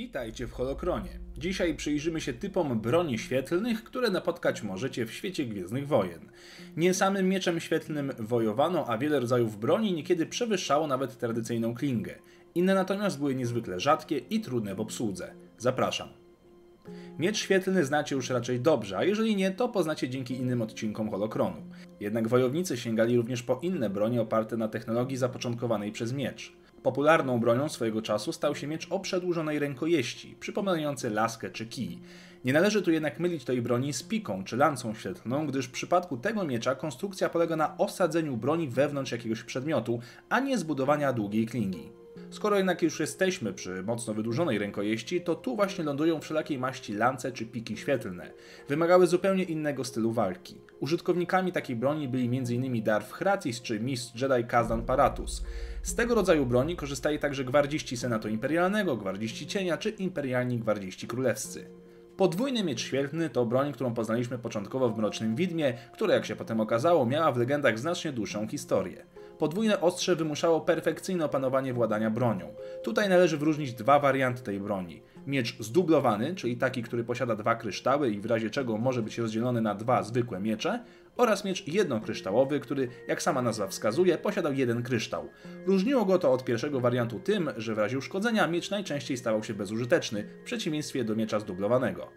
Witajcie w Holokronie. Dzisiaj przyjrzymy się typom broni świetlnych, które napotkać możecie w świecie Gwiezdnych Wojen. Nie samym mieczem świetlnym wojowano, a wiele rodzajów broni niekiedy przewyższało nawet tradycyjną klingę. Inne natomiast były niezwykle rzadkie i trudne w obsłudze. Zapraszam. Miecz świetlny znacie już raczej dobrze, a jeżeli nie, to poznacie dzięki innym odcinkom Holokronu. Jednak wojownicy sięgali również po inne bronie oparte na technologii zapoczątkowanej przez miecz. Popularną bronią swojego czasu stał się miecz o przedłużonej rękojeści, przypominający laskę czy kij. Nie należy tu jednak mylić tej broni z piką czy lancą świetlną, gdyż w przypadku tego miecza konstrukcja polega na osadzeniu broni wewnątrz jakiegoś przedmiotu, a nie zbudowania długiej klingi. Skoro jednak już jesteśmy przy mocno wydłużonej rękojeści, to tu właśnie lądują wszelakiej maści lance czy piki świetlne. Wymagały zupełnie innego stylu walki. Użytkownikami takiej broni byli m.in. Darth Hracis czy mistrz Jedi Kazdan Paratus. Z tego rodzaju broni korzystali także gwardziści Senatu Imperialnego, gwardziści Cienia czy imperialni gwardziści królewscy. Podwójny miecz świetlny to broń, którą poznaliśmy początkowo w Mrocznym Widmie, która jak się potem okazało miała w legendach znacznie dłuższą historię. Podwójne ostrze wymuszało perfekcyjne opanowanie władania bronią. Tutaj należy wyróżnić dwa warianty tej broni. Miecz zdublowany, czyli taki, który posiada dwa kryształy i w razie czego może być rozdzielony na dwa zwykłe miecze, oraz miecz jednokryształowy, który, jak sama nazwa wskazuje, posiadał jeden kryształ. Różniło go to od pierwszego wariantu tym, że w razie uszkodzenia miecz najczęściej stawał się bezużyteczny, w przeciwieństwie do miecza zdublowanego.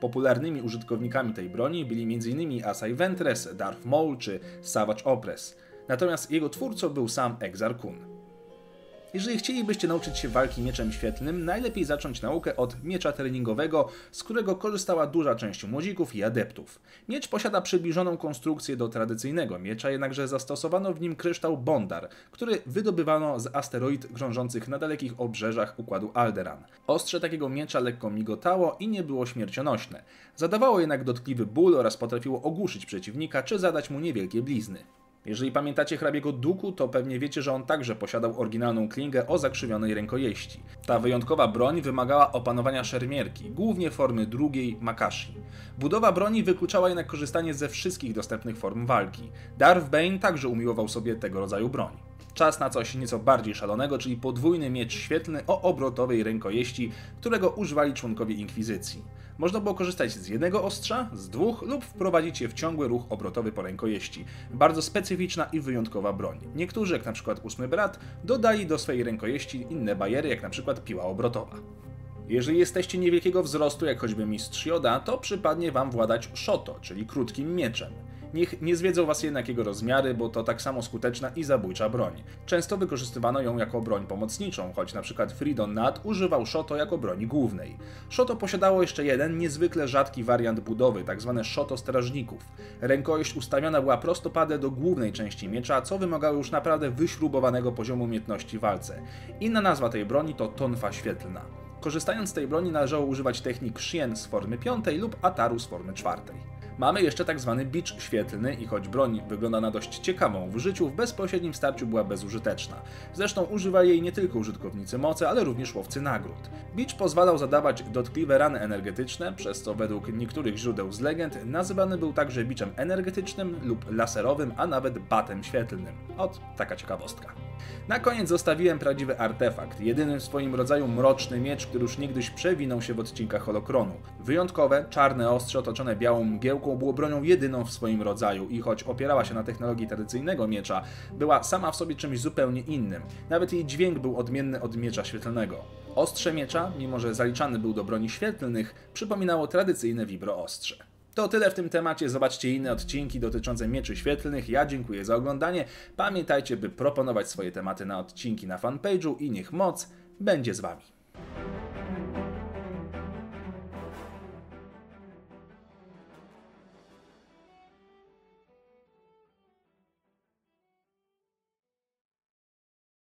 Popularnymi użytkownikami tej broni byli m.in. Asai Ventress, Darth Maul czy Savage Opress. Natomiast jego twórcą był sam Exar Kun. Jeżeli chcielibyście nauczyć się walki mieczem świetlnym, najlepiej zacząć naukę od miecza treningowego, z którego korzystała duża część młodzików i adeptów. Miecz posiada przybliżoną konstrukcję do tradycyjnego miecza, jednakże zastosowano w nim kryształ Bondar, który wydobywano z asteroid krążących na dalekich obrzeżach układu Alderan. Ostrze takiego miecza lekko migotało i nie było śmiercionośne. Zadawało jednak dotkliwy ból oraz potrafiło ogłuszyć przeciwnika czy zadać mu niewielkie blizny. Jeżeli pamiętacie hrabiego Duku, to pewnie wiecie, że on także posiadał oryginalną klingę o zakrzywionej rękojeści. Ta wyjątkowa broń wymagała opanowania szermierki, głównie formy drugiej Makashi. Budowa broni wykluczała jednak korzystanie ze wszystkich dostępnych form walki. Darth Bane także umiłował sobie tego rodzaju broń. Czas na coś nieco bardziej szalonego, czyli podwójny miecz świetlny o obrotowej rękojeści, którego używali członkowie Inkwizycji. Można było korzystać z jednego ostrza, z dwóch lub wprowadzić je w ciągły ruch obrotowy po rękojeści. Bardzo specyficzna i wyjątkowa broń. Niektórzy, jak przykład ósmy brat, dodali do swojej rękojeści inne bariery, jak przykład piła obrotowa. Jeżeli jesteście niewielkiego wzrostu, jak choćby mistrz Joda, to przypadnie wam władać Shoto, czyli krótkim mieczem. Niech nie zwiedzą was jednak jego rozmiary, bo to tak samo skuteczna i zabójcza broń. Często wykorzystywano ją jako broń pomocniczą, choć przykład Fridon Nat używał Shoto jako broni głównej. Shoto posiadało jeszcze jeden niezwykle rzadki wariant budowy, tzw. Tak Shoto strażników. Rękojeść ustawiona była prostopadę do głównej części miecza, co wymagało już naprawdę wyśrubowanego poziomu umiejętności w walce. Inna nazwa tej broni to tonfa świetlna. Korzystając z tej broni należało używać technik Shien z formy piątej lub Ataru z formy czwartej. Mamy jeszcze tak zwany bicz świetlny i choć broń wygląda na dość ciekawą w życiu, w bezpośrednim starciu była bezużyteczna. Zresztą używali jej nie tylko użytkownicy mocy, ale również łowcy nagród. Bicz pozwalał zadawać dotkliwe rany energetyczne, przez co według niektórych źródeł z legend nazywany był także biczem energetycznym lub laserowym, a nawet batem świetlnym. Ot, taka ciekawostka. Na koniec zostawiłem prawdziwy artefakt, jedyny w swoim rodzaju mroczny miecz, który już niegdyś przewinął się w odcinkach Holokronu. Wyjątkowe, czarne ostrze otoczone białą mgiełką było bronią jedyną w swoim rodzaju i choć opierała się na technologii tradycyjnego miecza, była sama w sobie czymś zupełnie innym. Nawet jej dźwięk był odmienny od miecza świetlnego. Ostrze miecza, mimo że zaliczany był do broni świetlnych, przypominało tradycyjne vibro ostrze. To tyle w tym temacie. Zobaczcie inne odcinki dotyczące mieczy świetlnych. Ja dziękuję za oglądanie. Pamiętajcie, by proponować swoje tematy na odcinki na fanpage'u i niech moc będzie z Wami.